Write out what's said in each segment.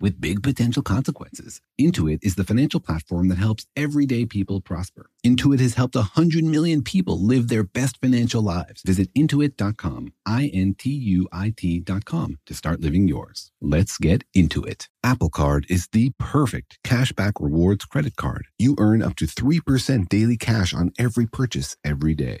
with big potential consequences. Intuit is the financial platform that helps everyday people prosper. Intuit has helped 100 million people live their best financial lives. Visit intuit.com, I N T U I T.com to start living yours. Let's get into it. Apple Card is the perfect cashback rewards credit card. You earn up to 3% daily cash on every purchase every day.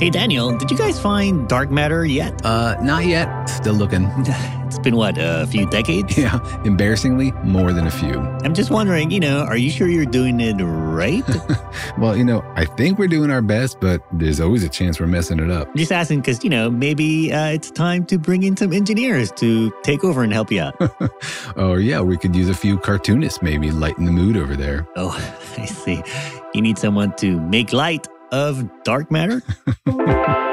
Hey, Daniel, did you guys find dark matter yet? Uh, not yet. Still looking. It's been what, a few decades? Yeah, embarrassingly, more than a few. I'm just wondering, you know, are you sure you're doing it right? Well, you know, I think we're doing our best, but there's always a chance we're messing it up. I'm just asking because, you know, maybe uh, it's time to bring in some engineers to take over and help you out. oh, yeah, we could use a few cartoonists, maybe lighten the mood over there. oh, I see. You need someone to make light of dark matter?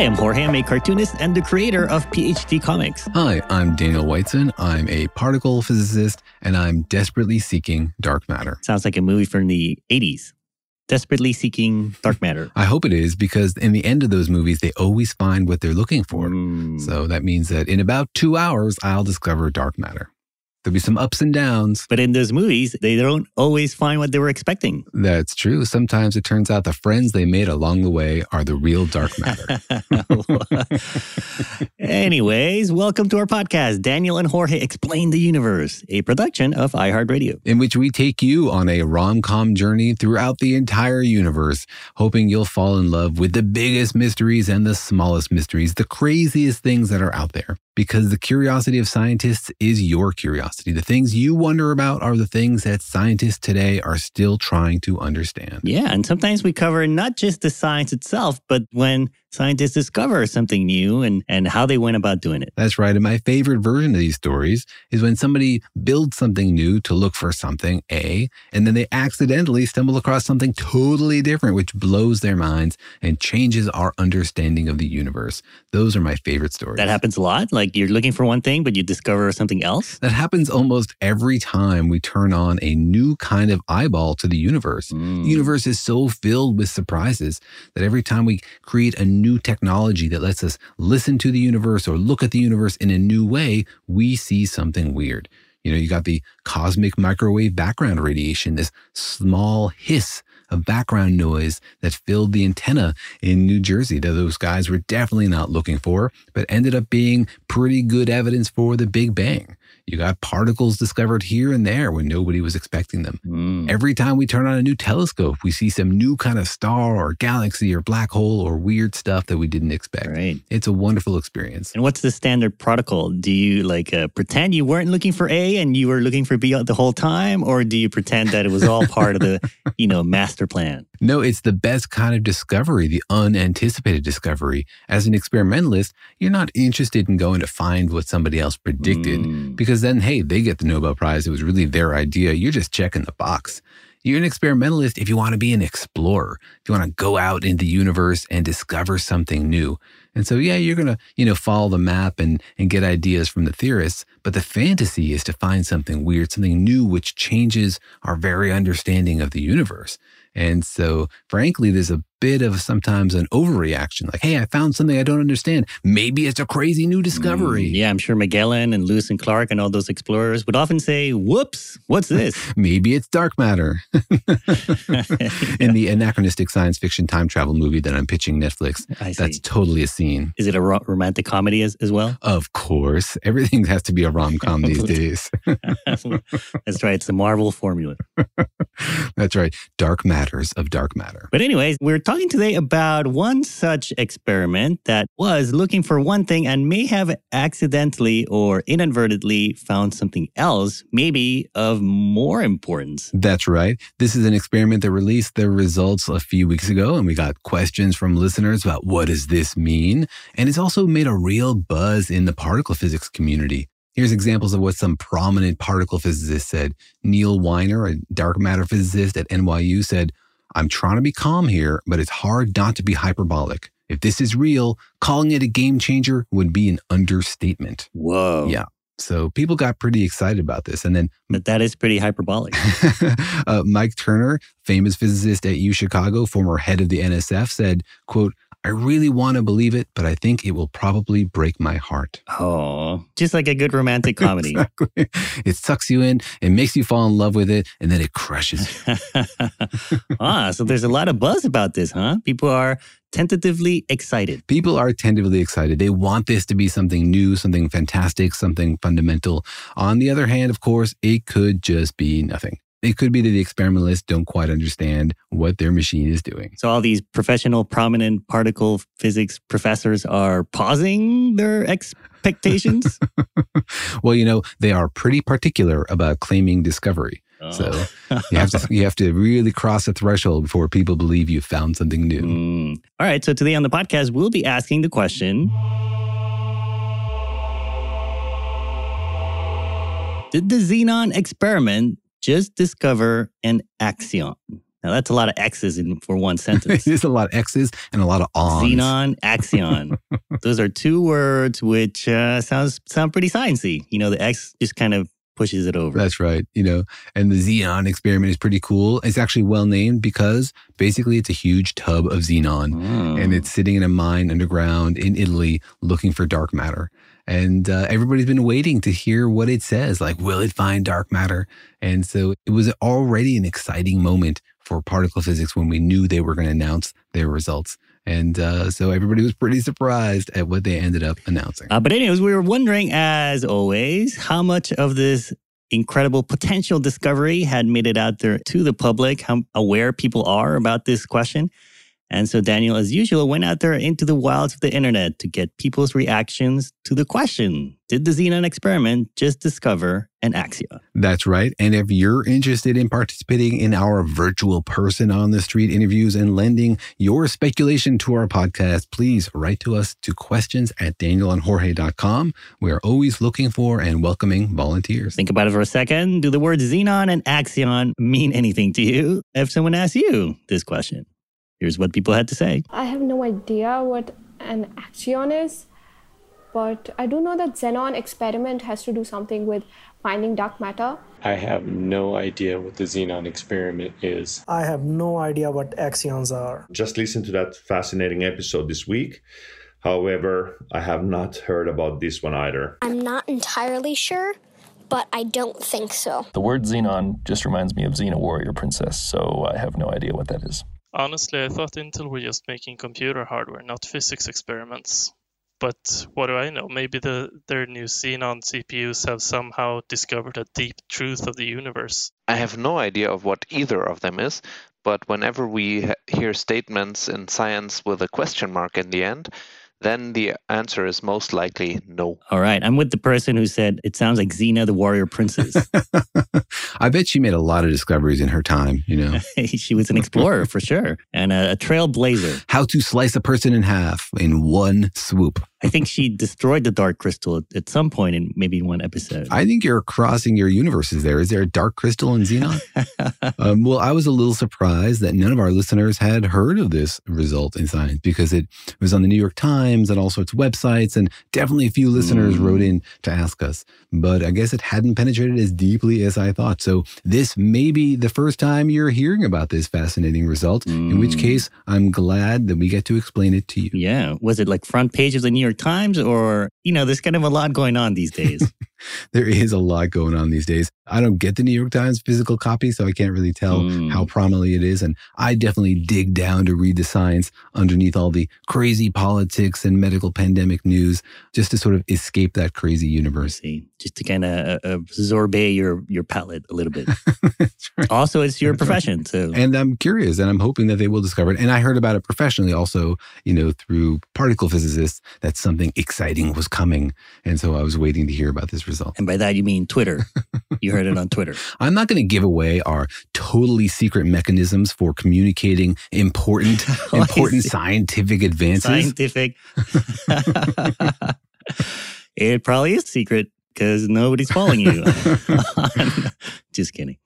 Hi, I'm Jorge. I'm a cartoonist and the creator of PhD Comics. Hi, I'm Daniel Whiteson. I'm a particle physicist, and I'm desperately seeking dark matter. Sounds like a movie from the 80s. Desperately seeking dark matter. I hope it is because in the end of those movies, they always find what they're looking for. Mm. So that means that in about two hours, I'll discover dark matter. There'll be some ups and downs. But in those movies, they don't always find what they were expecting. That's true. Sometimes it turns out the friends they made along the way are the real dark matter. Anyways, welcome to our podcast, Daniel and Jorge Explain the Universe, a production of iHeartRadio. in which we take you on a rom com journey throughout the entire universe, hoping you'll fall in love with the biggest mysteries and the smallest mysteries, the craziest things that are out there. Because the curiosity of scientists is your curiosity. The things you wonder about are the things that scientists today are still trying to understand. Yeah, and sometimes we cover not just the science itself, but when scientists discover something new and, and how they went about doing it. That's right. And my favorite version of these stories is when somebody builds something new to look for something, A, and then they accidentally stumble across something totally different, which blows their minds and changes our understanding of the universe. Those are my favorite stories. That happens a lot. Like you're looking for one thing, but you discover something else. That happens almost every time we turn on a new kind of eyeball to the universe. Mm. The universe is so filled with surprises that every time we create a new technology that lets us listen to the universe or look at the universe in a new way, we see something weird. You know, you got the cosmic microwave background radiation, this small hiss of background noise that filled the antenna in New Jersey that those guys were definitely not looking for, but ended up being pretty good evidence for the Big Bang. You got particles discovered here and there when nobody was expecting them. Mm. Every time we turn on a new telescope, we see some new kind of star or galaxy or black hole or weird stuff that we didn't expect. Right. It's a wonderful experience. And what's the standard protocol? Do you like uh, pretend you weren't looking for A and you were looking for B the whole time, or do you pretend that it was all part of the, you know, master plan? No, it's the best kind of discovery, the unanticipated discovery. As an experimentalist, you're not interested in going to find what somebody else predicted Mm. because then, hey, they get the Nobel Prize. It was really their idea. You're just checking the box. You're an experimentalist if you want to be an explorer, if you want to go out in the universe and discover something new. And so, yeah, you're going to, you know, follow the map and, and get ideas from the theorists. But the fantasy is to find something weird, something new, which changes our very understanding of the universe. And so, frankly, there's a bit of sometimes an overreaction like, hey, I found something I don't understand. Maybe it's a crazy new discovery. Mm, yeah, I'm sure Magellan and Lewis and Clark and all those explorers would often say, whoops, what's this? Maybe it's dark matter. In the anachronistic science fiction time travel movie that I'm pitching Netflix, that's totally a scene. Is it a ro- romantic comedy as, as well? Of course. Everything has to be a rom com these days. that's right. It's the Marvel formula. that's right. Dark matters of dark matter. But, anyways, we're talking today about one such experiment that was looking for one thing and may have accidentally or inadvertently found something else, maybe of more importance. That's right. This is an experiment that released their results a few weeks ago, and we got questions from listeners about what does this mean? And it's also made a real buzz in the particle physics community. Here's examples of what some prominent particle physicists said. Neal Weiner, a dark matter physicist at NYU, said, I'm trying to be calm here, but it's hard not to be hyperbolic. If this is real, calling it a game changer would be an understatement. Whoa. Yeah. So people got pretty excited about this. And then but that is pretty hyperbolic. uh, Mike Turner, famous physicist at U Chicago, former head of the NSF, said, quote, I really want to believe it, but I think it will probably break my heart. Oh, just like a good romantic comedy. exactly. It sucks you in, it makes you fall in love with it, and then it crushes you. ah, so there's a lot of buzz about this, huh? People are tentatively excited. People are tentatively excited. They want this to be something new, something fantastic, something fundamental. On the other hand, of course, it could just be nothing. It could be that the experimentalists don't quite understand what their machine is doing. So, all these professional, prominent particle physics professors are pausing their expectations? well, you know, they are pretty particular about claiming discovery. Oh. So you have to you have to really cross a threshold before people believe you've found something new. Mm. All right. So today on the podcast, we'll be asking the question: Did the xenon experiment just discover an axion. Now that's a lot of X's in for one sentence. There's a lot of X's and a lot of ons. Xenon, axion. Those are two words which uh, sounds sound pretty sciencey. You know, the X just kind of pushes it over. That's right. You know, and the xenon experiment is pretty cool. It's actually well named because basically it's a huge tub of xenon oh. and it's sitting in a mine underground in Italy looking for dark matter. And uh, everybody's been waiting to hear what it says. Like, will it find dark matter? And so it was already an exciting moment for particle physics when we knew they were going to announce their results. And uh, so everybody was pretty surprised at what they ended up announcing. Uh, but, anyways, we were wondering, as always, how much of this incredible potential discovery had made it out there to the public, how aware people are about this question. And so Daniel, as usual, went out there into the wilds of the internet to get people's reactions to the question Did the Xenon experiment just discover an axion? That's right. And if you're interested in participating in our virtual person on the street interviews and lending your speculation to our podcast, please write to us to questions at danielandjorge.com. We are always looking for and welcoming volunteers. Think about it for a second. Do the words Xenon and axion mean anything to you if someone asks you this question? Here's what people had to say. I have no idea what an axion is, but I do know that Xenon experiment has to do something with finding dark matter. I have no idea what the Xenon experiment is. I have no idea what axions are. Just listen to that fascinating episode this week. However, I have not heard about this one either. I'm not entirely sure, but I don't think so. The word Xenon just reminds me of Xena Warrior Princess, so I have no idea what that is. Honestly, I thought Intel were just making computer hardware, not physics experiments. But what do I know? Maybe the, their new Xenon CPUs have somehow discovered a deep truth of the universe. I have no idea of what either of them is, but whenever we hear statements in science with a question mark in the end, then the answer is most likely no. All right. I'm with the person who said it sounds like Xena, the warrior princess. I bet she made a lot of discoveries in her time, you know. she was an explorer for sure and a, a trailblazer. How to slice a person in half in one swoop. I think she destroyed the dark crystal at, at some point in maybe one episode. I think you're crossing your universes there. Is there a dark crystal in Xenon? um, well, I was a little surprised that none of our listeners had heard of this result in science because it was on the New York Times and all sorts of websites, and definitely a few listeners Mm. wrote in to ask us. But I guess it hadn't penetrated as deeply as I thought. So this may be the first time you're hearing about this fascinating result, in which Mm. case I'm glad that we get to explain it to you. yeah. Was it like front page of the New York Times or, you know, there's kind of a lot going on these days. there is a lot going on these days. I don't get the New York Times physical copy, so I can't really tell Mm. how prominently it is. And I definitely dig down to read the science underneath all the crazy politics and medical pandemic news just to sort of escape that crazy universe. Just to kind of uh, absorb your your palate a little bit. Also, it's your profession, so And I'm curious and I'm hoping that they will discover it. And I heard about it professionally also, you know, through particle physicists that something exciting was coming. And so I was waiting to hear about this result. and by that you mean Twitter. You heard it on Twitter. I'm not going to give away our totally secret mechanisms for communicating important, Oh, important scientific advances. Scientific. it probably is secret because nobody's following you. Just kidding.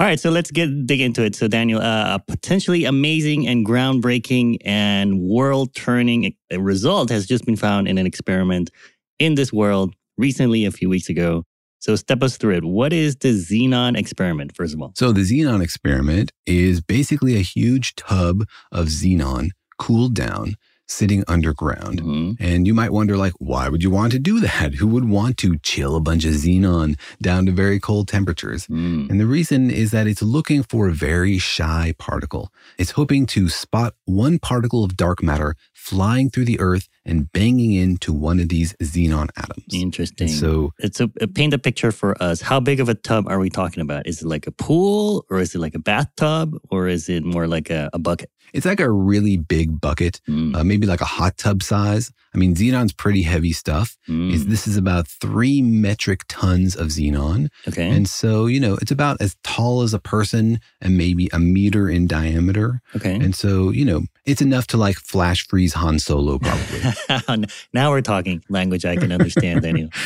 All right, so let's get dig into it. So, Daniel, uh, a potentially amazing and groundbreaking and world-turning result has just been found in an experiment in this world recently, a few weeks ago. So, step us through it. What is the Xenon experiment, first of all? So the xenon experiment is basically a huge tub of xenon cooled down sitting underground. Mhm. And you might wonder, like, why would you want to do that? Who would want to chill a bunch of xenon down to very cold temperatures? Mm. And the reason is that it's looking for a very shy particle. It's hoping to spot one particle of dark matter flying through the earth and banging into one of these xenon atoms. Interesting. And so it's a, paint a picture for us. How big of a tub are we talking about? Is it like a pool, or is it like a bathtub, or is it more like a, a bucket? It's like a really big bucket, Mm. uh, maybe like a hot tub size. I mean, xenon's pretty heavy stuff. Mm. It's, this is about three metric tons of xenon. Okay. And so, you know, it's about as tall as a person and maybe a meter in diameter. okay. And so, you know, it's enough to like flash freeze Han Solo, probably. now we're talking language I can understand, Daniel.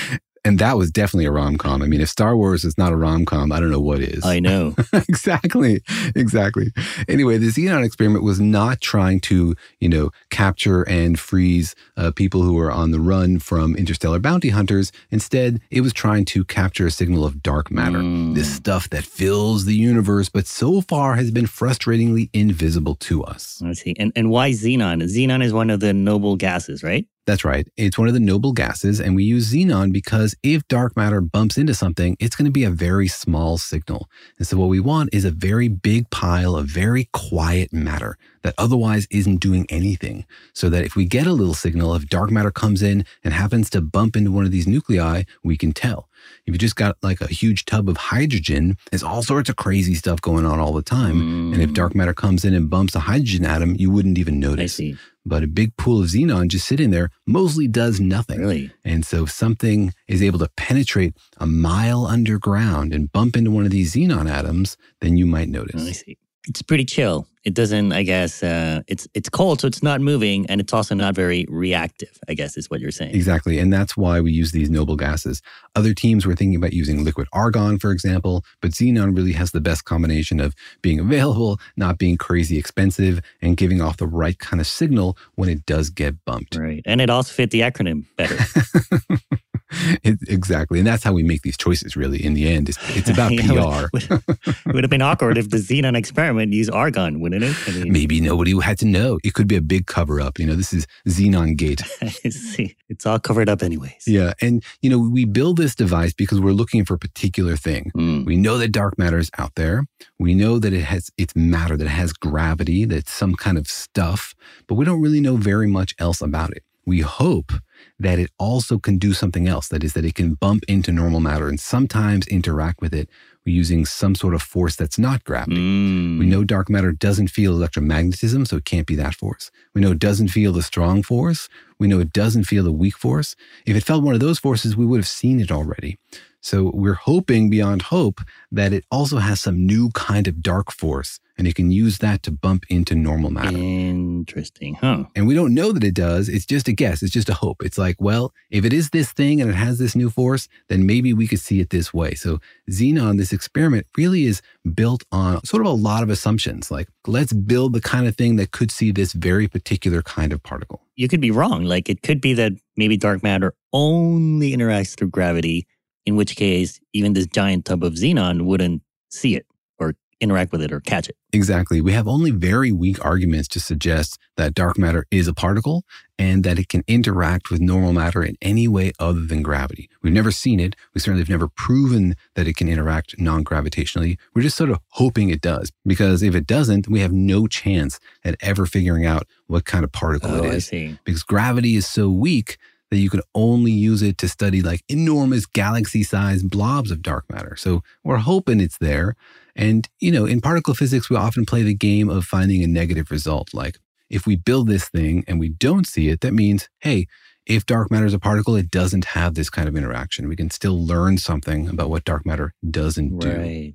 and that was definitely a rom com. I mean, if Star Wars is not a rom com, I don't know what is. I know. exactly. Exactly. Anyway, the Xenon experiment was not trying to, you know, capture and freeze uh, people who were on the run from interstellar bounty hunters. Instead, it was trying to capture a signal of dark matter, Mm. this stuff that fills the universe, but so far has been frustratingly invisible to us. I see. And and why xenon? Xenon is one of the noble gases, right? That's right. It's one of the noble gases, and we use xenon because if dark matter bumps into something, it's going to be a very small signal. And so, what we want is a very big pile of very quiet matter that otherwise isn't doing anything. So that if we get a little signal, if dark matter comes in and happens to bump into one of these nuclei, we can tell. If you just got like a huge tub of hydrogen, there's all sorts of crazy stuff going on all the time. And if dark matter comes in and bumps a hydrogen atom, you wouldn't even Mm. I notice. see. But a big pool of xenon just sitting there mostly does nothing. Really? And so if something is able to penetrate a mile underground and bump into one of these xenon atoms, then you might notice. I see. It's pretty chill. It doesn't, I guess, uh, it's it's cold, so it's not moving, and it's also not very reactive. I guess is what you're saying. Exactly. And that's why we use these noble gases. Other teams were thinking about using liquid argon, for example, but xenon really has the best combination of being available, not being crazy expensive, and giving off the right kind of signal when it does get bumped. Right, and it also fit the acronym better. It- exactly. And that's how we make these choices, really, in the end. It's, it's about PR. It would have been awkward if the xenon experiment used argon, wouldn't it? I mean, Maybe nobody had to know. It could be a big cover up. You know, this is Xenon Gate. see, it's all covered up anyways. Yeah. And, you know, we build this device because we're looking for a particular thing. Mm. We know that dark matter is out there. We know that it has, it's matter, that it has gravity, that it's some kind of stuff, but we don't really know very much else about it. We hope that it also can do something else. That is, that it can bump into normal matter and sometimes interact with it using some sort of force that's not gravity. Mm. We know dark matter doesn't feel electromagnetism, so it can't be that force. We know it doesn't feel the strong force. We know it doesn't feel the weak force. If it felt one of those forces, we would have seen it already. So we're hoping beyond hope that it also has some new kind of dark force and it can use that to bump into normal matter. Interesting, huh? And we don't know that it does. It's just a guess. It's just a hope. It's like, well, if it is this thing and it has this new force, then maybe we could see it this way. So Xenon, this experiment really is built on sort of a lot of assumptions. Like, let's build the kind of thing that could see this very particular kind of particle. You could be wrong. Like it could be that maybe dark matter only interacts through gravity, in which case even this giant tub of xenon wouldn't see it or interact with it or catch it. Exactly. We have only very weak arguments to suggest that dark matter is a particle and that it can interact with normal matter in any way other than gravity. We've never seen it. We certainly have never proven that it can interact non gravitationally. We're just sort of hoping it does because if it doesn't, we have no chance at ever figuring out what kind of particle Oh, it I see. Because gravity is so weak that you can only use it to study like enormous galaxy sized blobs of dark matter. So we're hoping it's there. And, you know, in particle physics, we often play the game of finding a negative result. Like if we build this thing and we don't see it, that means, hey, if dark matter is a particle, it doesn't have this kind of interaction. We can still learn something about what dark matter doesn't do.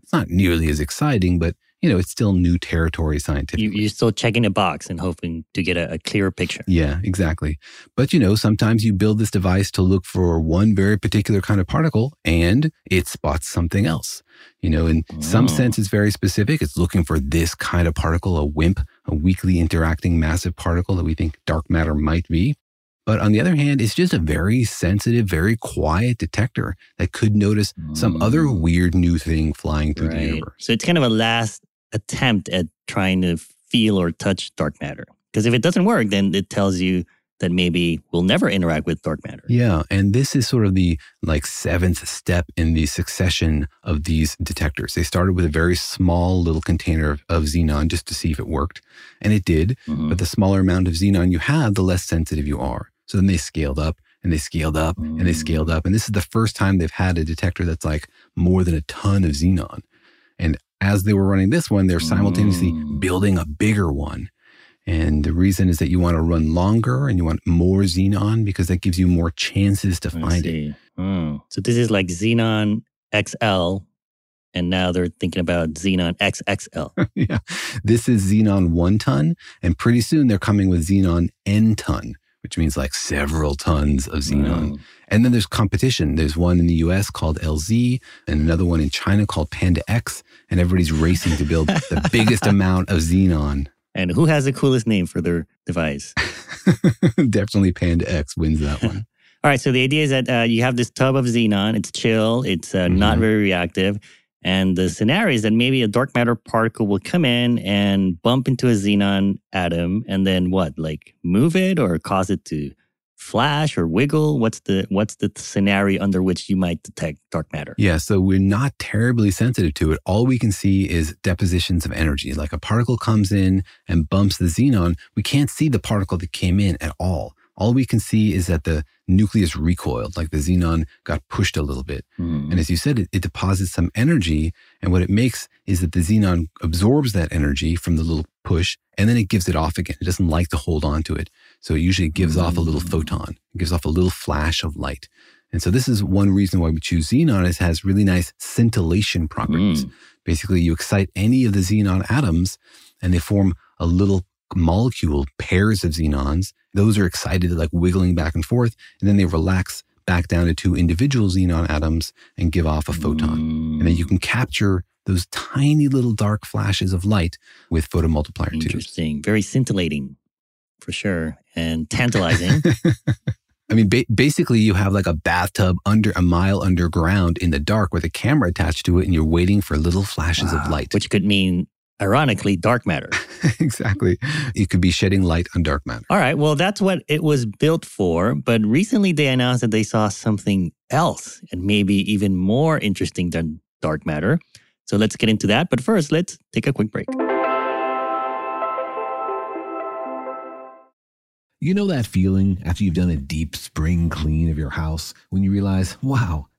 It's not nearly as exciting, but, you know, it's still new territory scientifically. You, you're still checking a box and hoping to get a, a clearer picture. Yeah, exactly. But you know, sometimes you build this device to look for one very particular kind of particle and it spots something else. You know, in some Oh. sense, it's very specific. It's looking for this kind of particle, a WIMP, a weakly interacting massive particle that we think dark matter might be. But on the other hand, it's just a very sensitive, very quiet detector that could notice some other weird new thing flying through the Mm. Universe. So it's kind of a last attempt at trying to feel or touch dark matter. Because if it doesn't work, then it tells you that maybe we'll never interact with dark matter. Yeah, and this is sort of the like seventh step in the succession of these detectors. They started with a very small little container of, of xenon just to see if it worked, and it did. Mm-hmm. But the smaller amount of xenon you have, the less sensitive you are. So then they scaled up and they scaled up and they scaled up, and this is the first time they've had a detector that's like more than a ton of xenon. And as they were running this one, they're simultaneously mm. building a bigger one. And the reason is that you want to run longer and you want more xenon because that gives you more chances to find it. Oh. So this is like Xenon XL, and now they're thinking about Xenon XXL. yeah. This is xenon one ton. And pretty soon they're coming with xenon N ton, which means like several tons of xenon. And then there's competition. There's one in the US called LZ and another one in China called Panda X. And everybody's racing to build the biggest amount of xenon. And who has the coolest name for their device? Definitely PandaX wins that one. All right. So the idea is that uh, you have this tub of xenon. It's chill. It's uh, not very reactive. And the scenario is that maybe a dark matter particle will come in and bump into a xenon atom, and then what? Like move it or cause it to flash or wiggle? What's the what's the scenario under which you might detect dark matter? Yeah, so we're not terribly sensitive to it. All we can see is depositions of energy. Like a particle comes in and bumps the xenon, we can't see the particle that came in at all. All we can see is that the nucleus recoiled, like the xenon got pushed a little bit. Hmm. And as you said, it, it deposits some energy. And what it makes is that the xenon absorbs that energy from the little push and then it gives it off again. It doesn't like to hold on to it. So it usually gives off a little photon, it gives off a little flash of light. And so this is one reason why we choose xenon is it has really nice scintillation properties. Basically, you excite any of the xenon atoms and they form a little molecule, pairs of xenons. Those are excited, like wiggling back and forth, and then they relax back down to two individual xenon atoms and give off a photon. And then you can capture those tiny little dark flashes of light with photomultiplier tubes. Interesting. Very scintillating, for sure, and tantalizing. I mean, ba- basically, you have like a bathtub under a mile underground in the dark with a camera attached to it, and you're waiting for little flashes of light. Which could mean, ironically, dark matter. exactly. It could be shedding light on dark matter. All right. Well, that's what it was built for. But recently they announced that they saw something else and maybe even more interesting than dark matter. So let's get into that. But first, let's take a quick break. You know that feeling after you've done a deep spring clean of your house when you realize, wow,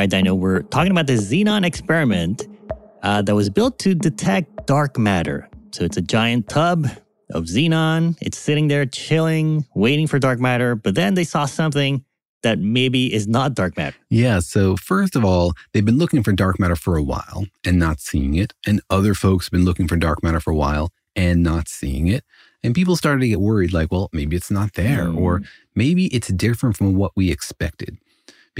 Right, Daniel, we're talking about the Xenon experiment uh, that was built to detect dark matter. So it's a giant tub of xenon. It's sitting there chilling, waiting for dark matter. But then they saw something that maybe is not dark matter. Yeah. So, first of all, they've been looking for dark matter for a while and not seeing it. And other folks have been looking for dark matter for a while and not seeing it. And people started to get worried like, well, maybe it's not there, mm. or maybe it's different from what we expected.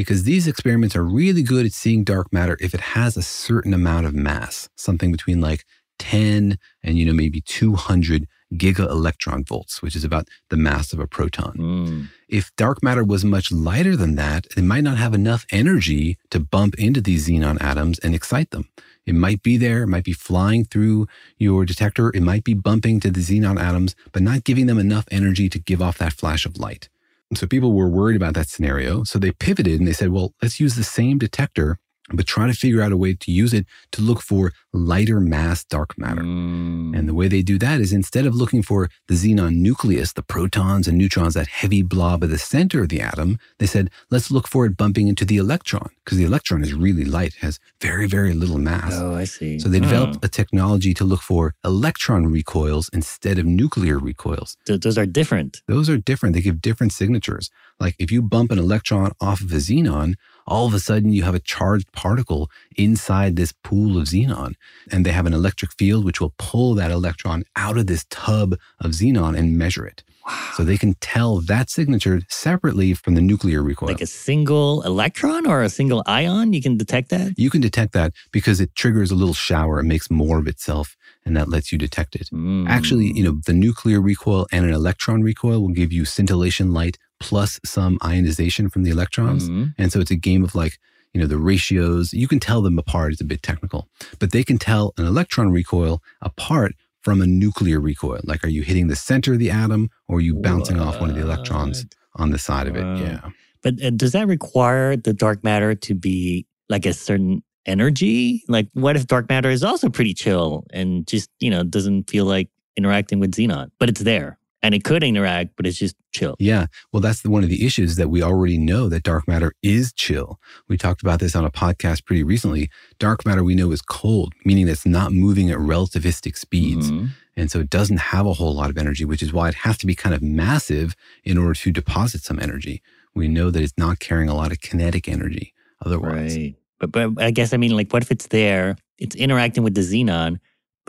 Because these experiments are really good at seeing dark matter if it has a certain amount of mass, something between like 10 and, you know, maybe 200 giga electron volts, which is about the mass of a proton. Mm. If dark matter was much lighter than that, it might not have enough energy to bump into these xenon atoms and excite them. It might be there, it might be flying through your detector, it might be bumping to the xenon atoms, but not giving them enough energy to give off that flash of light. So people were worried about that scenario. So they pivoted and they said, well, let's use the same detector but try to figure out a way to use it to look for lighter mass dark matter. Mm. And the way they do that is instead of looking for the xenon nucleus, the protons and neutrons, that heavy blob at the center of the atom, they said, let's look for it bumping into the electron because the electron is really light, has very, very little mass. Oh, I see. So they developed oh. a technology to look for electron recoils instead of nuclear recoils. Th- those are different. Those are different. They give different signatures. Like if you bump an electron off of a xenon, all of a sudden you have a charged particle inside this pool of xenon and they have an electric field which will pull that electron out of this tub of xenon and measure it. Wow. So they can tell that signature separately from the nuclear recoil. Like a single electron or a single ion, you can detect that? You can detect that because it triggers a little shower. It makes more of itself and that lets you detect it. Mm. Actually, you know, the nuclear recoil and an electron recoil will give you scintillation light plus some ionization from the electrons. Mm-hmm. And so it's a game of like, you know, the ratios. You can tell them apart. It's a bit technical, but they can tell an electron recoil apart from a nuclear recoil. Like, are you hitting the center of the atom or are you bouncing what? off one of the electrons on the side of it? Yeah. But uh, does that require the dark matter to be like a certain energy? Like, what if dark matter is also pretty chill and just, you know, doesn't feel like interacting with xenon, but it's there? And it could interact, but it's just chill. Yeah. Well, that's the, one of the issues that we already know that dark matter is chill. We talked about this on a podcast pretty recently. Dark matter we know is cold, meaning it's not moving at relativistic speeds. Mm-hmm. And so it doesn't have a whole lot of energy, which is why it has to be kind of massive in order to deposit some energy. We know that it's not carrying a lot of kinetic energy otherwise. Right. But, but I guess I mean, like, what if it's there, it's interacting with the xenon,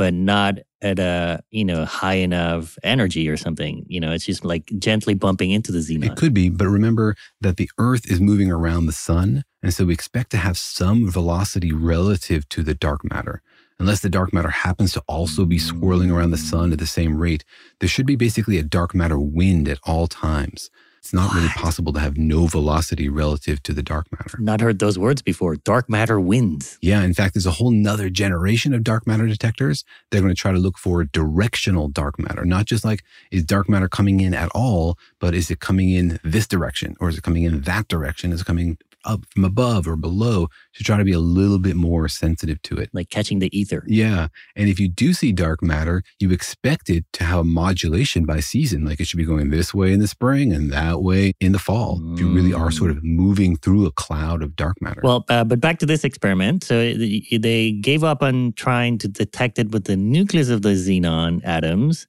but not at a you know high enough energy or something you know it's just like gently bumping into the xenon It could be, but remember that the Earth is moving around the sun. And so we expect to have some velocity relative to the dark matter. Unless the dark matter happens to also be swirling around the sun at the same rate, there should be basically a dark matter wind at all times. It's not really possible to have no velocity relative to the dark matter. not heard those words before dark matter wins Yeah, in fact, there's a whole nother generation of dark matter detectors. They're going to try to look for directional dark matter, not just like is dark matter coming in at all, but is it coming in this direction or is it coming in that direction? Is it coming up from above or below to try to be a little bit more sensitive to it? like catching the ether Yeah. And if you do see dark matter, you expect it to have a modulation by season. Like it should be going this way in the spring and that way in the fall. You really are sort of moving through a cloud of dark matter. Well, uh, but back to this experiment. So it- they gave up on trying to detect it with the nucleus of the xenon atoms.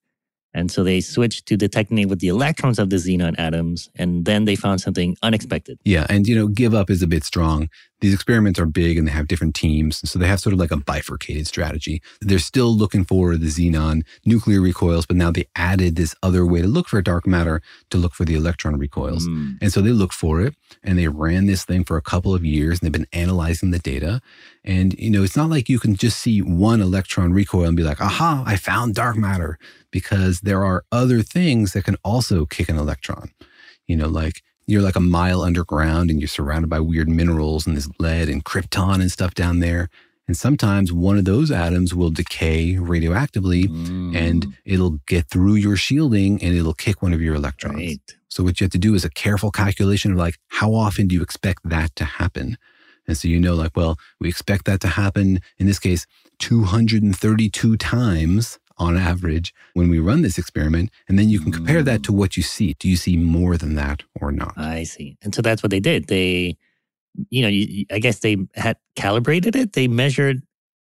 And so they switched to detecting it with the electrons of the xenon atoms. And then they found something unexpected. Yeah, and you know, give up is a bit strong. These experiments are big and they have different teams, so they have sort of like a bifurcated strategy. They're still looking for the xenon nuclear recoils, but now they added this other way to look for dark matter to look for the electron recoils. Hmm. And so they look for it and they ran this thing for a couple of years and they've been analyzing the data. And you know, it's not like you can just see one electron recoil and be like, "Aha, I found dark matter," because there are other things that can also kick an electron. You know, like you're like a mile underground and you're surrounded by weird minerals and there's lead and krypton and stuff down there. And sometimes one of those atoms will decay radioactively mm. and it'll get through your shielding and it'll kick one of your electrons. So what you have to do is a careful calculation of like how often do you expect that to happen? And so you know, like, well, we expect that to happen in this case 232 times on average when we run this experiment. And then you can compare that to what you see. Do you see more than that or not? I see. And so that's what they did. They, you know, you, I guess they had calibrated it. They measured,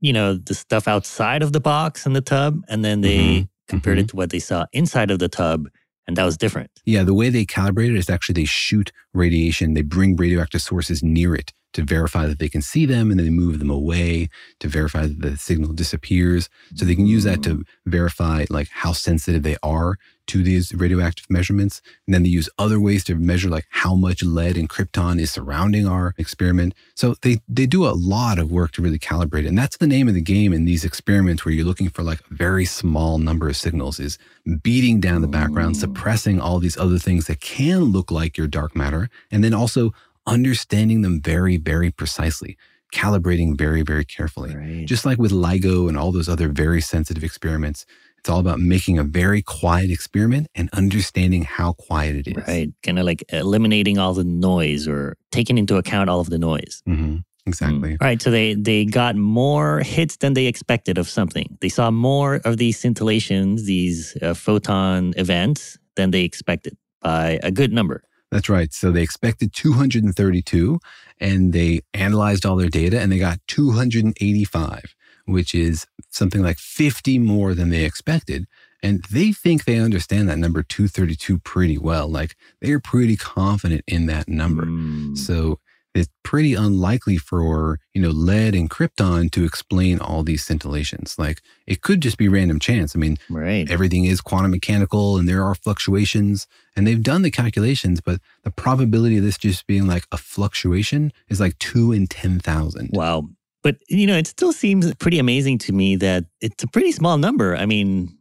you know, the stuff outside of the box and the tub, and then they Mm-hmm. compared it to what they saw inside of the tub, and that was different. Yeah, the way they calibrate it is actually they shoot radiation, they bring radioactive sources near it to verify that they can see them and then they move them away to verify that the signal disappears. So they can use that to verify like how sensitive they are to these radioactive measurements. And then they use other ways to measure like how much lead and krypton is surrounding our experiment. So they they do a lot of work to really calibrate it. And that's the name of the game in these experiments where you're looking for like a very small number of signals is beating down the background, mm. suppressing all these other things that can look like your dark matter, and then also understanding them very, very precisely, calibrating very, very carefully. Just like with LIGO and all those other very sensitive experiments, it's all about making a very quiet experiment and understanding how quiet it is. Right. Kind of like eliminating all the noise or taking into account all of the noise. hmm Exactly. All right. So they, they got more hits than they expected of something. They saw more of these scintillations, these uh, photon events than they expected by a good number. That's right. So they expected 232 and they analyzed all their data and they got 285, which is something like 50 more than they expected. And they think they understand that number 232 pretty well. Like they're pretty confident in that number. Hmm. So it's pretty unlikely for, you know, lead and krypton to explain all these scintillations. Like it could just be random chance. I mean, right. everything is quantum mechanical and there are fluctuations and they've done the calculations, but the probability of this just being like a fluctuation is like two in 10,000. Wow. But, you know, it still seems pretty amazing to me that it's a pretty small number. I mean,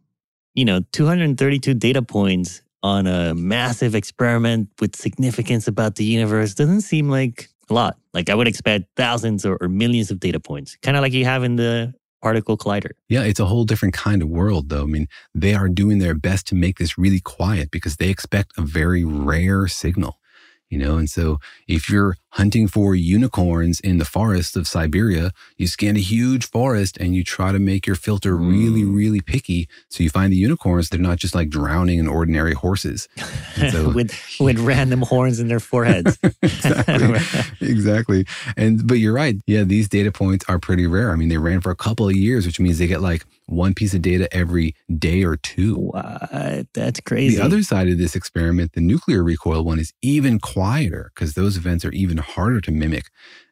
you know, 232 data points on a massive experiment with significance about the universe doesn't seem like a lot. Like I would expect thousands or, or millions of data points, kind of like you have in the particle collider. Yeah, it's a whole different kind of world, though. I mean, they are doing their best to make this really quiet because they expect a very rare signal, you know? And so if you're hunting for unicorns in the forests of Siberia. You scan a huge forest and you try to make your filter really, mm. really picky. So you find the unicorns, they're not just like drowning in ordinary horses. So, with with random horns in their foreheads. exactly. exactly. And but you're right. Yeah, these data points are pretty rare. I mean, they ran for a couple of years, which means they get like one piece of data every day or two. What? That's crazy. The other side of this experiment, the nuclear recoil one, is even quieter because those events are even harder to mimic.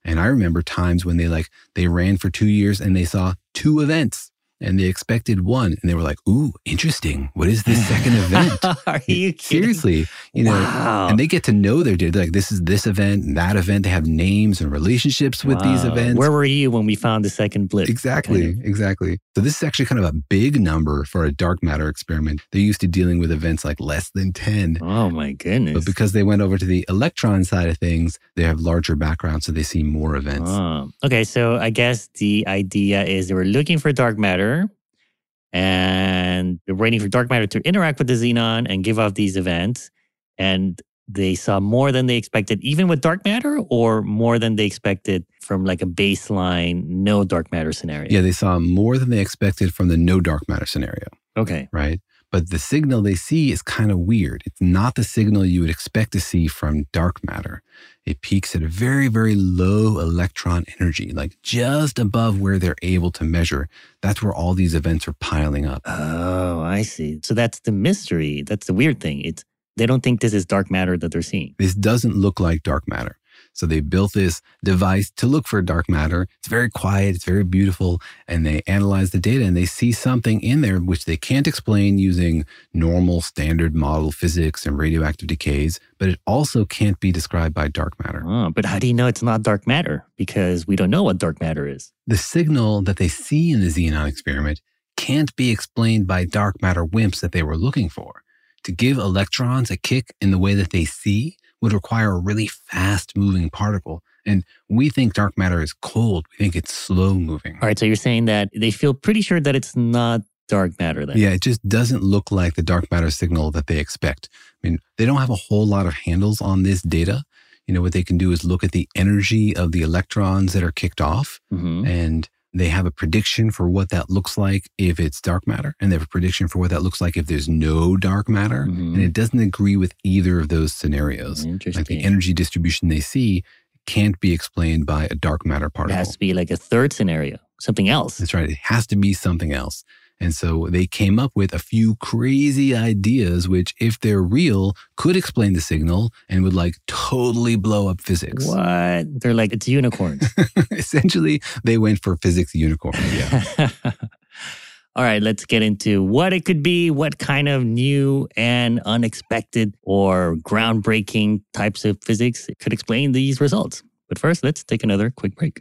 And I remember times when they like they ran for two years and they saw two events and they expected one and they were like ooh interesting what is this second event are you kidding? seriously you know Wow. and they get to know their data like this is this event and that event they have names and relationships with these events Where were you when we found the second blip? Exactly, exactly. So this is actually kind of a big number for a dark matter experiment. They're used to dealing with events like less than 10. Oh my goodness. But because they went over to the electron side of things, they have larger backgrounds, so they see more events. Oh. Okay, so I guess the idea is they were looking for dark matter and they're waiting for dark matter to interact with the xenon and give off these events. And they saw more than they expected, even with dark matter, or more than they expected from like a baseline no dark matter scenario. Yeah, they saw more than they expected from the no dark matter scenario, Okay. right? But the signal they see is kind of weird. It's not the signal you would expect to see from dark matter. It peaks at a very, very low electron energy, like just above where they're able to measure. That's where all these events are piling up. Oh, I see. So that's the mystery. That's the weird thing. It's they don't think this is dark matter that they're seeing. This doesn't look like dark matter. So they built this device to look for dark matter. It's very quiet, it's very beautiful, and they analyze the data and they see something in there which they can't explain using normal standard model physics and radioactive decays, but it also can't be described by dark matter. Oh, but how do you know it's not dark matter? Because we don't know what dark matter is. The signal that they see in the xenon experiment can't be explained by dark matter WIMPs that they were looking for. To give electrons a kick in the way that they see would require a really fast moving particle. And we think dark matter is cold. We think it's slow moving. All right, so you're saying that they feel pretty sure that it's not dark matter then. Yeah, it just doesn't look like the dark matter signal that they expect. I mean, they don't have a whole lot of handles on this data. You know, what they can do is look at the energy of the electrons that are kicked off Mhm. and they have a prediction for what that looks like if it's dark matter and they have a prediction for what that looks like if there's no dark matter mm-hmm. and it doesn't agree with either of those scenarios. Like the energy distribution they see can't be explained by a dark matter particle. It has to be like a third scenario, something else. that's right. It has to be something else and so they came up with a few crazy ideas which if they're real could explain the signal and would like totally blow up physics What? They're like, it's unicorns. essentially they went for physics unicorn yeah All right, let's get into what it could be, what kind of new and unexpected or groundbreaking types of physics could explain these results. But first, let's take another quick break.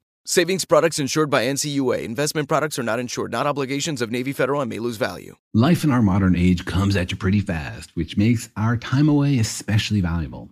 Savings products insured by NCUA. Investment products are not insured, not obligations of Navy Federal and may lose value. Life in our modern age comes at you pretty fast, which makes our time away especially valuable.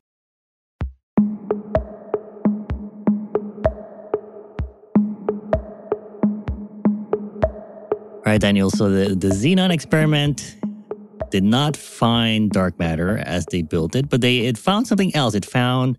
right, Daniel. So the, the Xenon experiment did not find dark matter as they built it, but they it found something else. It found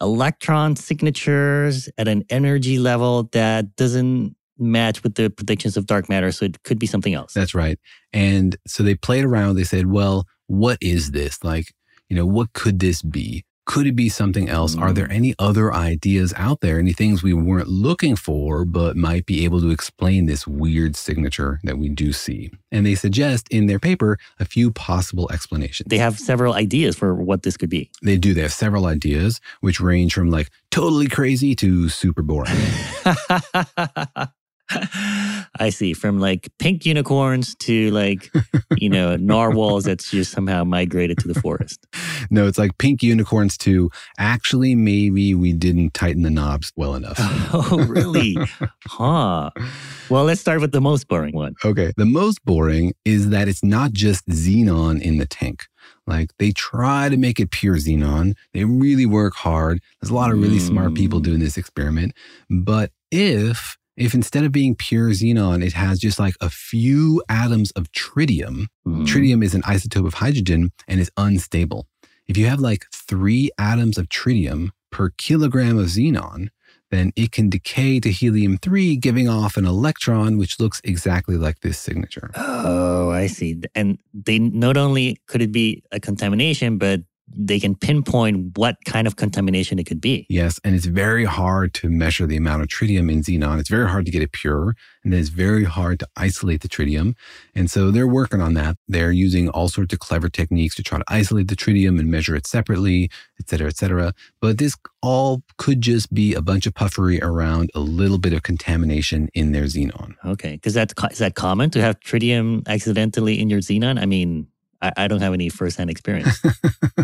electron signatures at an energy level that doesn't match with the predictions of dark matter. So it could be something else. That's right. And so they played around. They said, well, what is this? Like, you know, what could this be? Could it be something else? Are there mm. any other ideas out there? Any things we weren't looking for, but might be able to explain this weird signature that we do see? And they suggest in their paper a few possible explanations. They have several ideas for what this could be. They do. They have several ideas, which range from like totally crazy to super boring. I see. From like pink unicorns to like, you know, narwhals that's just somehow migrated to the forest. No, it's like pink unicorns to actually maybe we didn't tighten the knobs well enough. Oh, really? huh. Well, let's start with the most boring one. Okay. The most boring is that it's not just xenon in the tank. Like they try to make it pure xenon. They really work hard. There's a lot of really mm. smart people doing this experiment. But if if instead of being pure xenon, it has just like a few atoms of tritium, mm. tritium is an isotope of hydrogen and is unstable. If you have like three atoms of tritium per kilogram of xenon, then it can decay to helium 3, giving off an electron, which looks exactly like this signature. Oh, I see. And they not only could it be a contamination, but they can pinpoint what kind of contamination it could be. Yes, and it's very hard to measure the amount of tritium in xenon. It's very hard to get it pure, and it's very hard to isolate the tritium. And so they're working on that. They're using all sorts of clever techniques to try to isolate the tritium and measure it separately, et cetera, et cetera. But this all could just be a bunch of puffery around a little bit of contamination in their xenon. Okay, because that's that common to have tritium accidentally in your xenon? I mean, I, I don't have any firsthand experience.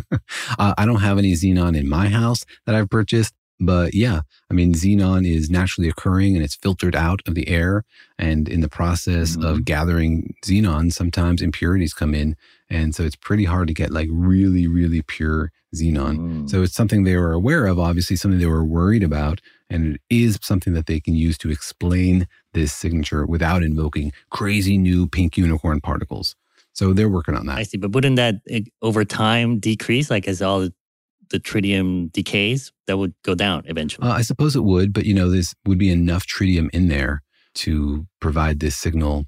uh, I don't have any xenon in my house that I've purchased. But yeah, I mean, xenon is naturally occurring and it's filtered out of the air. And in the process mm-hmm. of gathering xenon, sometimes impurities come in. And so it's pretty hard to get like really, really pure xenon. Mm. So it's something they were aware of, obviously, something they were worried about. And it is something that they can use to explain this signature without invoking crazy new pink unicorn particles. So they're working on that. I see. But wouldn't that eh, over time decrease, like as all the tritium decays, that would go down eventually? Uh, I suppose it would, but you know, this would be enough tritium in there to provide this signal.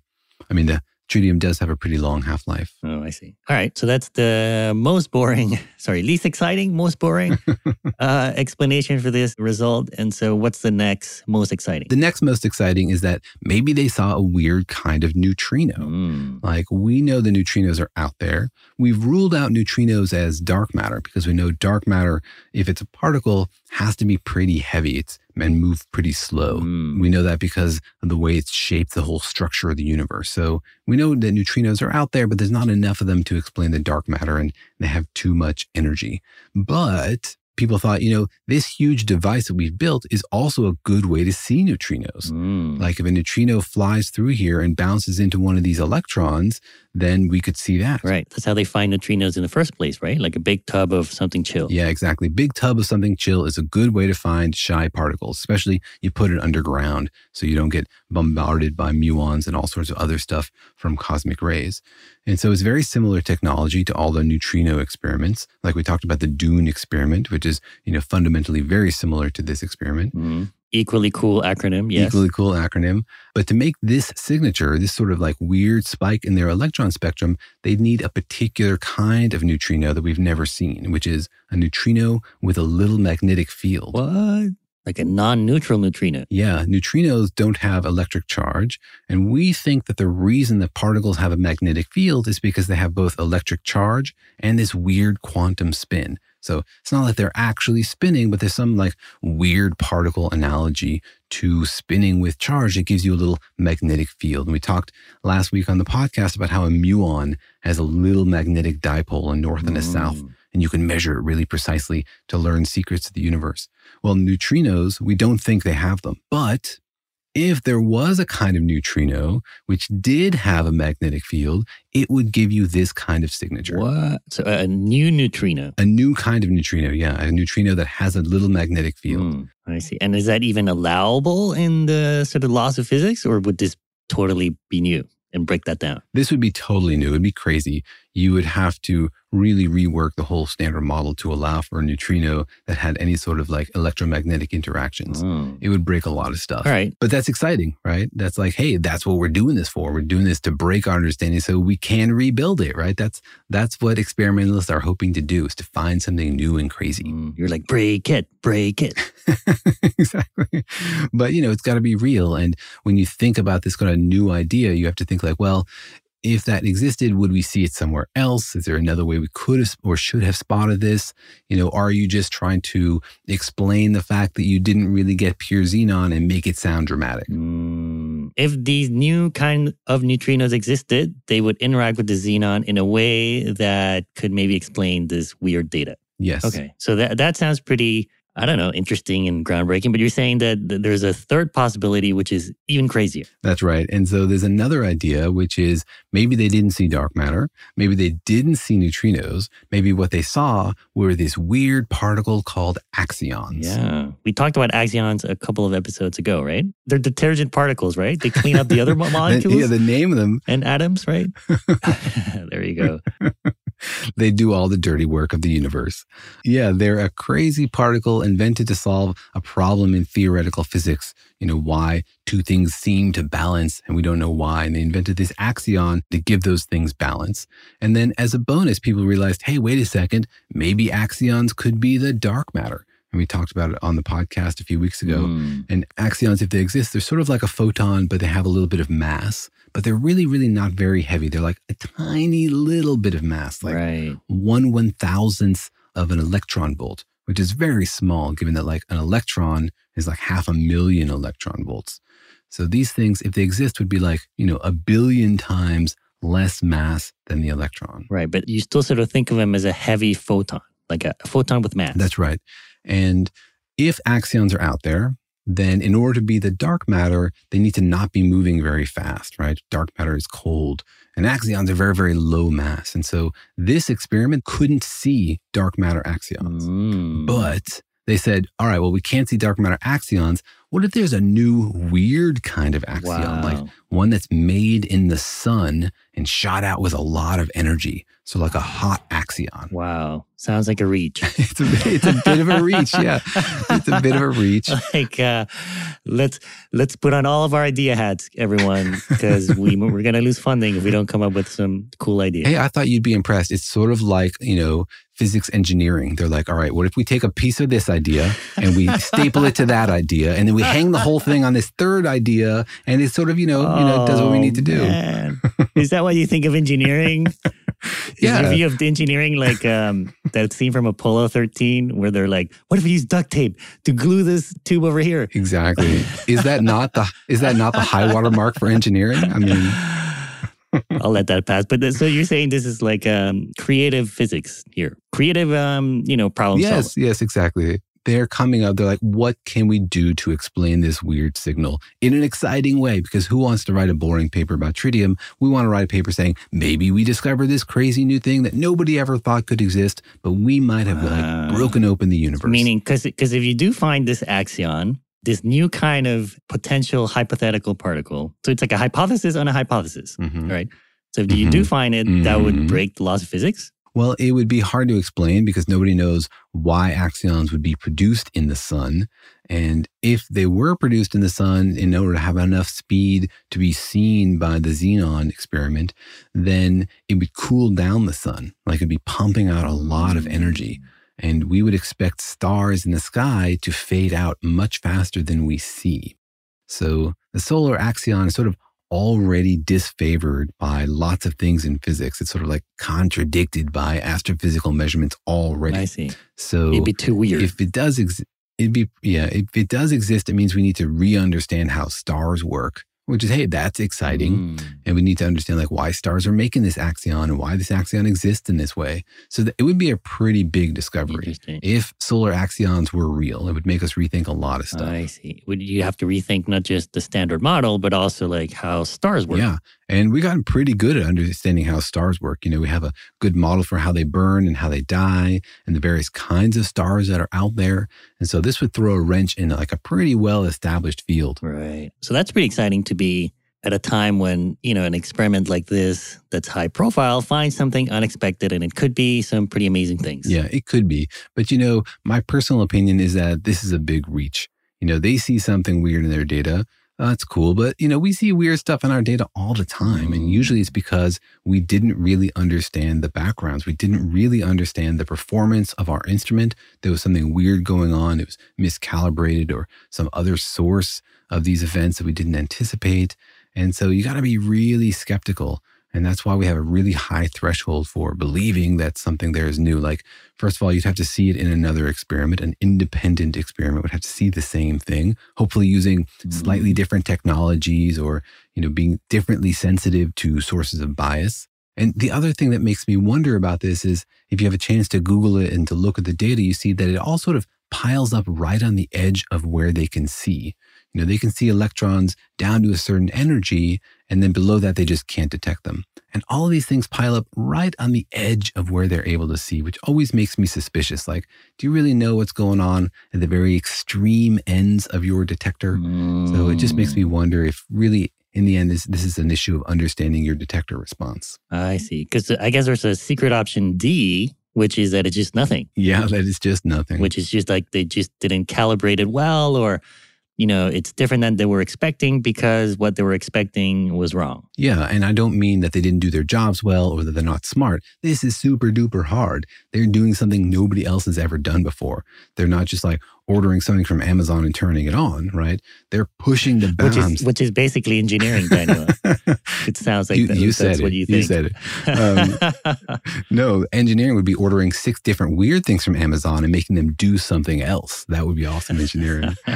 I mean, the tritium does have a pretty long half life. Oh, I see. All right. So that's the most boring, sorry, least exciting, most boring uh, explanation for this result. And so what's the next most exciting? The next most exciting is that maybe they saw a weird kind of neutrino. Mm. Like we know the neutrinos are out there. We've ruled out neutrinos as dark matter because we know dark matter, if it's a particle, has to be pretty heavy. It's and move pretty slow. Mm. We know that because of the way it's shaped the whole structure of the universe. So we know that neutrinos are out there, but there's not enough of them to explain the dark matter and they have too much energy. But people thought, you know, this huge device that we've built is also a good way to see neutrinos. Mm. Like if a neutrino flies through here and bounces into one of these electrons, then we could see that. Right. That's how they find neutrinos in the first place, right? Like a big tub of something chill. Yeah, exactly. Big tub of something chill is a good way to find shy particles, especially you put it underground so you don't get bombarded by muons and all sorts of other stuff from cosmic rays. And so it's very similar technology to all the neutrino experiments. Like we talked about the Dune experiment, which is, you know, fundamentally very similar to this experiment. Mm-hmm. Equally cool acronym, yes. Equally cool acronym. But to make this signature, this sort of like weird spike in their electron spectrum, they need a particular kind of neutrino that we've never seen, which is a neutrino with a little magnetic field. What? Like a non neutral neutrino. Yeah, neutrinos don't have electric charge. And we think that the reason that particles have a magnetic field is because they have both electric charge and this weird quantum spin. So it's not like they're actually spinning, but there's some like weird particle analogy to spinning with charge that gives you a little magnetic field. And we talked last week on the podcast about how a muon has a little magnetic dipole, a north and a south, mm. And you can measure it really precisely to learn secrets of the universe. Well, neutrinos, we don't think they have them, but if there was a kind of neutrino which did have a magnetic field, it would give you this kind of signature. What? So a new neutrino. A new kind of neutrino, yeah. A neutrino that has a little magnetic field. Mm, I see. And is that even allowable in the sort of laws of physics, or would this totally be new and break that down? This would be totally new. It'd be crazy. You would have to really rework the whole standard model to allow for a neutrino that had any sort of like electromagnetic interactions. Oh. It would break a lot of stuff. All right. But that's exciting, right? That's like, hey, that's what we're doing this for. We're doing this to break our understanding so we can rebuild it, right? That's that's what experimentalists are hoping to do is to find something new and crazy. Mm, you're like, break it, break it. exactly. But you know, it's got to be real. And when you think about this kind of new idea, you have to think like, well, if that existed, would we see it somewhere else? Is there another way we could have or should have spotted this? You know, are you just trying to explain the fact that you didn't really get pure xenon and make it sound dramatic? Mm, if these new kind of neutrinos existed, they would interact with the xenon in a way that could maybe explain this weird data. Yes. Okay. So that that sounds pretty I don't know, interesting and groundbreaking, but you're saying that there's a third possibility, which is even crazier. That's right. And so there's another idea, which is maybe they didn't see dark matter. Maybe they didn't see neutrinos. Maybe what they saw were this weird particle called axions. Yeah. We talked about axions a couple of episodes ago, right? They're detergent particles, right? They clean up the other molecules. yeah, the name of them. And atoms, right? there you go. they do all the dirty work of the universe. Yeah, they're a crazy particle invented to solve a problem in theoretical physics. You know, why two things seem to balance and we don't know why. And they invented this axion to give those things balance. And then as a bonus, people realized, hey, wait a second, maybe axions could be the dark matter. And we talked about it on the podcast a few weeks ago. Mm. And axions, if they exist, they're sort of like a photon, but they have a little bit of mass but they're really, really not very heavy. They're like a tiny little bit of mass, like right. one one thousandth of an electron volt, which is very small, given that like an electron is like half a million electron volts. So these things, if they exist, would be like, you know, a billion times less mass than the electron. Right. But you still sort of think of them as a heavy photon, like a photon with mass. That's right. And if axions are out there, then in order to be the dark matter, they need to not be moving very fast, right? Dark matter is cold and axions are very, very low mass. And so this experiment couldn't see dark matter axions. Mm. But they said, all right, well, we can't see dark matter axions. What if there's a new weird kind of axion, wow. like one that's made in the sun and shot out with a lot of energy? So, like a hot axion. Wow. Sounds like a reach. it's, a, it's a bit of a reach. Yeah. It's a bit of a reach. like, uh, let's let's put on all of our idea hats, everyone, because we, we're going to lose funding if we don't come up with some cool ideas. Hey, I thought you'd be impressed. It's sort of like, you know, physics engineering. They're like, all right, what if we take a piece of this idea and we staple it to that idea and then we hang the whole thing on this third idea and it sort of, you know, oh, you know, does what we need to do. Is that what you think of engineering? yeah. Is your view of engineering like um, that scene from Apollo 13 where they're like, what if we use duct tape to glue this tube over here? Exactly. Is that not the is that not the high water mark for engineering? I mean I'll let that pass. But so you're saying this is like um, creative physics here, creative, um, you know, problem yes, solving. yes, exactly. they're coming up. They're like, what can we do to explain this weird signal in an exciting way? Because who wants to write a boring paper about tritium? We want to write a paper saying, maybe we discovered this crazy new thing that nobody ever thought could exist, but we might have like Ah. broken open the universe. Meaning, because if you do find this axion, this new kind of potential hypothetical particle, so it's like a hypothesis on a hypothesis, Mhm. right? So if you do Mhm. find it, that would Mhm. break the laws of physics. Well, it would be hard to explain because nobody knows why axions would be produced in the sun. And if they were produced in the sun in order to have enough speed to be seen by the xenon experiment, then it would cool down the sun. Like it'd be pumping out a lot of energy. And we would expect stars in the sky to fade out much faster than we see. So the solar axion is sort of already disfavored by lots of things in physics. It's sort of like contradicted by astrophysical measurements already. I see. So It'd be too weird. If it does exist, it'd be yeah. If it does exist, it means we need to re-understand how stars work. Which is hey, that's exciting, Mm. and we need to understand like why stars are making this axion and why this axion exists in this way. So it would be a pretty big discovery if solar axions were real. It would make us rethink a lot of stuff. I see. Would you have to rethink not just the standard model, but also like how stars work? Yeah. And we've gotten pretty good at understanding how stars work. You know, we have a good model for how they burn and how they die and the various kinds of stars that are out there. And so this would throw a wrench in like a pretty well established field. Right. So that's pretty exciting to be at a time when, you know, an experiment like this that's high profile finds something unexpected and it could be some pretty amazing things. Yeah, it could be. But, you know, my personal opinion is that this is a big reach. You know, they see something weird in their data. Uh, That's cool. But, you know, we see weird stuff in our data all the time. And usually it's because we didn't really understand the backgrounds. We didn't really understand the performance of our instrument. There was something weird going on. It was miscalibrated or some other source of these events that we didn't anticipate. And so you got to be really skeptical. And that's why we have a really high threshold for believing that something there is new. Like, first of all, you'd have to see it in another experiment. An independent experiment would have to see the same thing, hopefully using slightly mm. different technologies or, you know, being differently sensitive to sources of bias. And the other thing that makes me wonder about this is if you have a chance to Google it and to look at the data, you see that it all sort of piles up right on the edge of where they can see. You know, they can see electrons down to a certain energy, and then below that, they just can't detect them. And all of these things pile up right on the edge of where they're able to see, which always makes me suspicious. Like, do you really know what's going on at the very extreme ends of your detector? So it just makes me mm. wonder if really, in the end, this, this is an issue of understanding your detector response. I see. Because I guess there's a secret option D, which is that it's just nothing. Yeah, that is just nothing. Which is just like they just didn't calibrate it well, or, you know, it's different than they were expecting because what they were expecting was wrong. Yeah, and I don't mean that they didn't do their jobs well or that they're not smart. This is super duper hard. They're doing something nobody else has ever done before. They're not just like ordering something from Amazon and turning it on, right? They're pushing the Which bounds. is which is basically engineering, Daniel. it sounds like you, that, you that's said what it. you think. said it. Um, no, engineering would be ordering six different weird things from Amazon and making them do something else. That would be awesome engineering.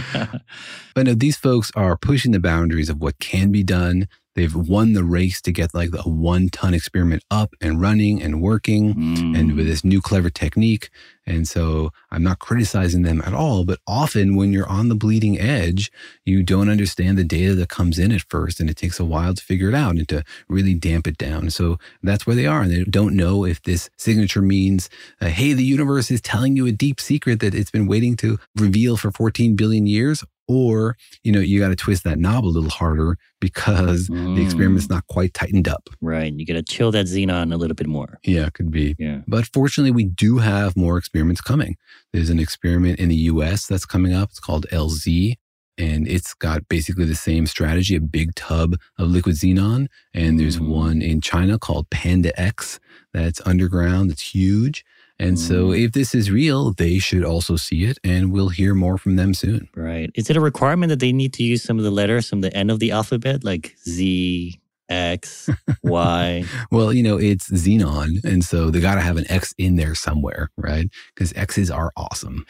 but no, these folks are pushing the boundaries of what can be done. They've won the race to get like a one ton experiment up and running and working and with this new clever technique. And so I'm not criticizing them at all, but often when you're on the bleeding edge, you don't understand the data that comes in at first and it takes a while to figure it out and to really damp it down. So that's where they are. And they don't know if this signature means, uh, hey, the universe is telling you a deep secret that it's been waiting to reveal for 14 billion years or you know you got to twist that knob a little harder because the experiment's mm. not quite tightened up Right. You got to chill that xenon a little bit more. yeah it could be Yeah. but fortunately we do have more experiments coming there's an experiment in the us that's coming up it's called LZ and it's got basically the same strategy a big tub of liquid xenon and there's mm. one in china called PandaX that's underground that's huge and so mm. if this is real they should also see it and we'll hear more from them soon Right. Is it a requirement that they need to use some of the letters from the end of the alphabet, like Z, X, Y? Well, you know, it's Xenon. And so they got to have an X in there somewhere, right? Because X's are awesome.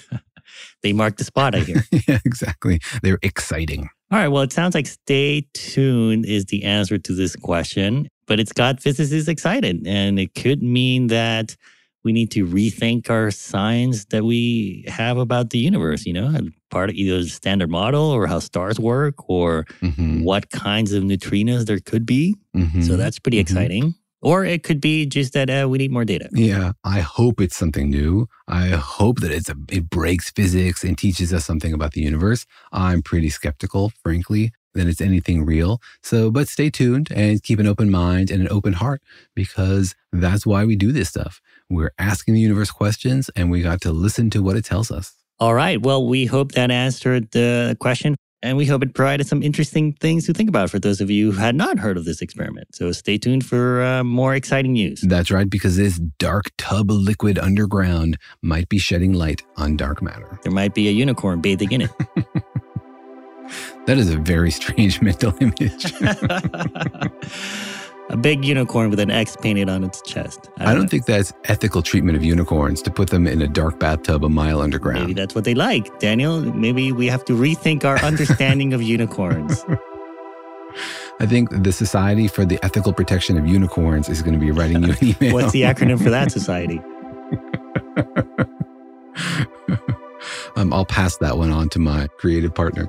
they mark the spot, I hear. yeah, exactly. They're exciting. All right. Well, it sounds like stay tuned is the answer to this question, but it's got physicists excited. And it could mean that we need to rethink our signs that we have about the universe, you know, part of either the standard model or how stars work or Mhm. what kinds of neutrinos there could be. Mhm. So that's pretty Mhm. exciting. Or it could be just that uh, we need more data. Yeah, I hope it's something new. I hope that it's a, it breaks physics and teaches us something about the universe. I'm pretty skeptical, frankly, that it's anything real. So, but stay tuned and keep an open mind and an open heart because that's why we do this stuff. We're asking the universe questions and we got to listen to what it tells us. All right. Well, we hope that answered the question. And we hope it provided some interesting things to think about for those of you who had not heard of this experiment. So stay tuned for uh, more exciting news. That's right, because this dark tub of liquid underground might be shedding light on dark matter. There might be a unicorn bathing in it. That is a very strange mental image. a big unicorn with an X painted on its chest. I don't think that's ethical treatment of unicorns to put them in a dark bathtub a mile underground. Maybe that's what they like. Daniel, maybe we have to rethink our understanding of unicorns. I think the Society for the Ethical Protection of Unicorns is going to be writing you an email. What's the acronym for that society? um, I'll pass that one on to my creative partner.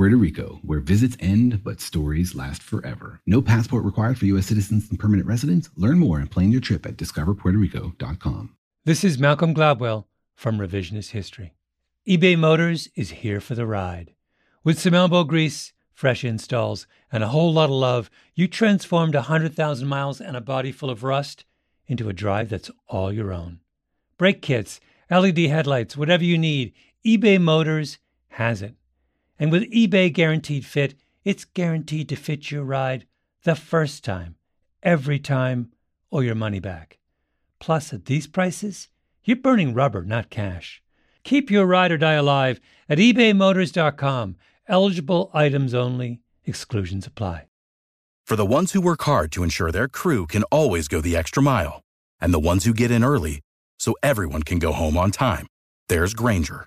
Puerto Rico, where visits end but stories last forever. No passport required for U.S. citizens and permanent residents. Learn more and plan your trip at discoverpuertorico.com. This is Malcolm Gladwell from Revisionist History. eBay Motors is here for the ride. With some elbow grease, fresh installs, and a whole lot of love, you transformed 100,000 miles and a body full of rust into a drive that's all your own. Brake kits, LED headlights, whatever you need, eBay Motors has it. And with eBay Guaranteed Fit, it's guaranteed to fit your ride the first time, every time, or your money back. Plus, at these prices, you're burning rubber, not cash. Keep your ride or die alive at ebaymotors.com. Eligible items only, exclusions apply. For the ones who work hard to ensure their crew can always go the extra mile, and the ones who get in early so everyone can go home on time, there's Grainger,